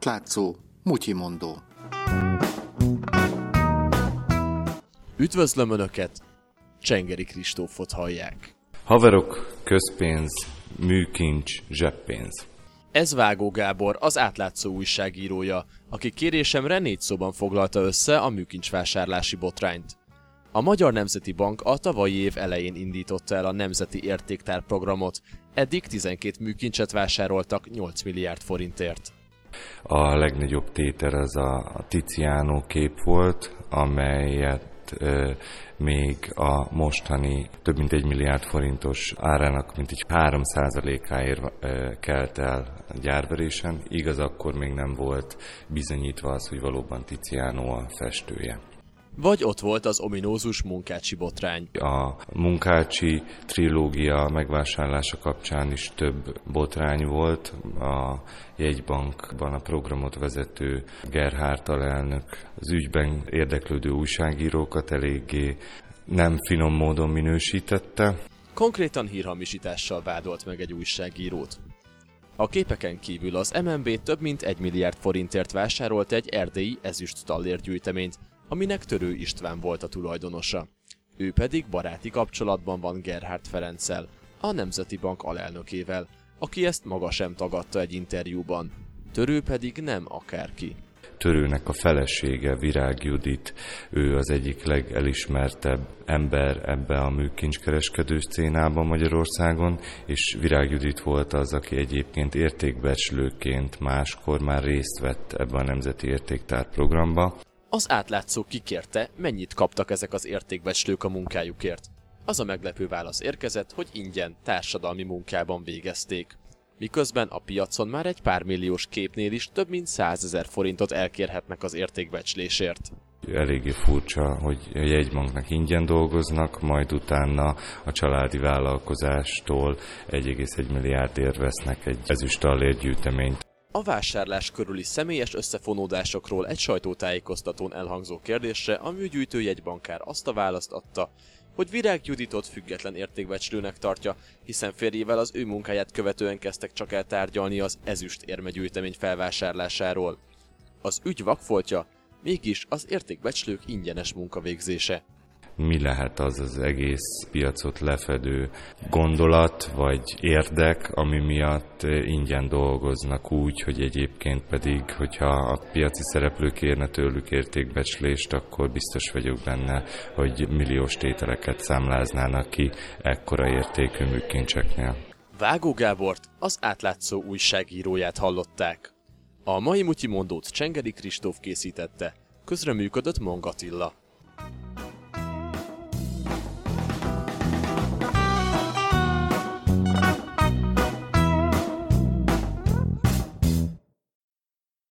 Átlátszó, mutyimondó. Üdvözlöm Önöket! Csengeri Kristófot hallják. Haverok, közpénz, műkincs, zseppénz. Ez Vágó Gábor, az átlátszó újságírója, aki kérésemre négy szóban foglalta össze a műkincsvásárlási botrányt. A Magyar Nemzeti Bank a tavalyi év elején indította el a Nemzeti Értéktár programot, eddig 12 műkincset vásároltak 8 milliárd forintért. A legnagyobb tétel az a Tiziano kép volt, amelyet még a mostani több mint egy milliárd forintos árának mint egy 3 áért kelt el gyárverésen. Igaz, akkor még nem volt bizonyítva az, hogy valóban Tiziano a festője. Vagy ott volt az ominózus munkácsi botrány. A munkácsi trilógia megvásárlása kapcsán is több botrány volt. A jegybankban a programot vezető Gerhard alelnök az ügyben érdeklődő újságírókat eléggé nem finom módon minősítette. Konkrétan hírhamisítással vádolt meg egy újságírót. A képeken kívül az MNB több mint egy milliárd forintért vásárolt egy erdélyi ezüst tallérgyűjteményt, aminek Törő István volt a tulajdonosa. Ő pedig baráti kapcsolatban van Gerhard Ferenccel, a Nemzeti Bank alelnökével, aki ezt maga sem tagadta egy interjúban. Törő pedig nem akárki. Törőnek a felesége, Virág Judit, ő az egyik legelismertebb ember ebbe a műkincskereskedő szcénában Magyarországon, és Virág Judit volt az, aki egyébként értékbecslőként máskor már részt vett ebbe a Nemzeti Értéktár programba. Az átlátszó kikérte, mennyit kaptak ezek az értékbecslők a munkájukért. Az a meglepő válasz érkezett, hogy ingyen társadalmi munkában végezték. Miközben a piacon már egy pár milliós képnél is több mint százezer forintot elkérhetnek az értékbecslésért. Eléggé furcsa, hogy a jegybanknak ingyen dolgoznak, majd utána a családi vállalkozástól 1,1 milliárdért vesznek egy ezüst gyűjteményt. A vásárlás körüli személyes összefonódásokról egy sajtótájékoztatón elhangzó kérdésre a műgyűjtő jegybankár azt a választ adta, hogy Virág Juditot független értékbecslőnek tartja, hiszen férjével az ő munkáját követően kezdtek csak el tárgyalni az ezüst érmegyűjtemény felvásárlásáról. Az ügy vakfoltja, mégis az értékbecslők ingyenes munkavégzése mi lehet az az egész piacot lefedő gondolat vagy érdek, ami miatt ingyen dolgoznak úgy, hogy egyébként pedig, hogyha a piaci szereplők kérne tőlük értékbecslést, akkor biztos vagyok benne, hogy milliós tételeket számláznának ki ekkora értékű műkincseknél. Vágó Gábort, az átlátszó újságíróját hallották. A mai Mutyi mondót Csengedi Kristóf készítette, közreműködött Mongatilla.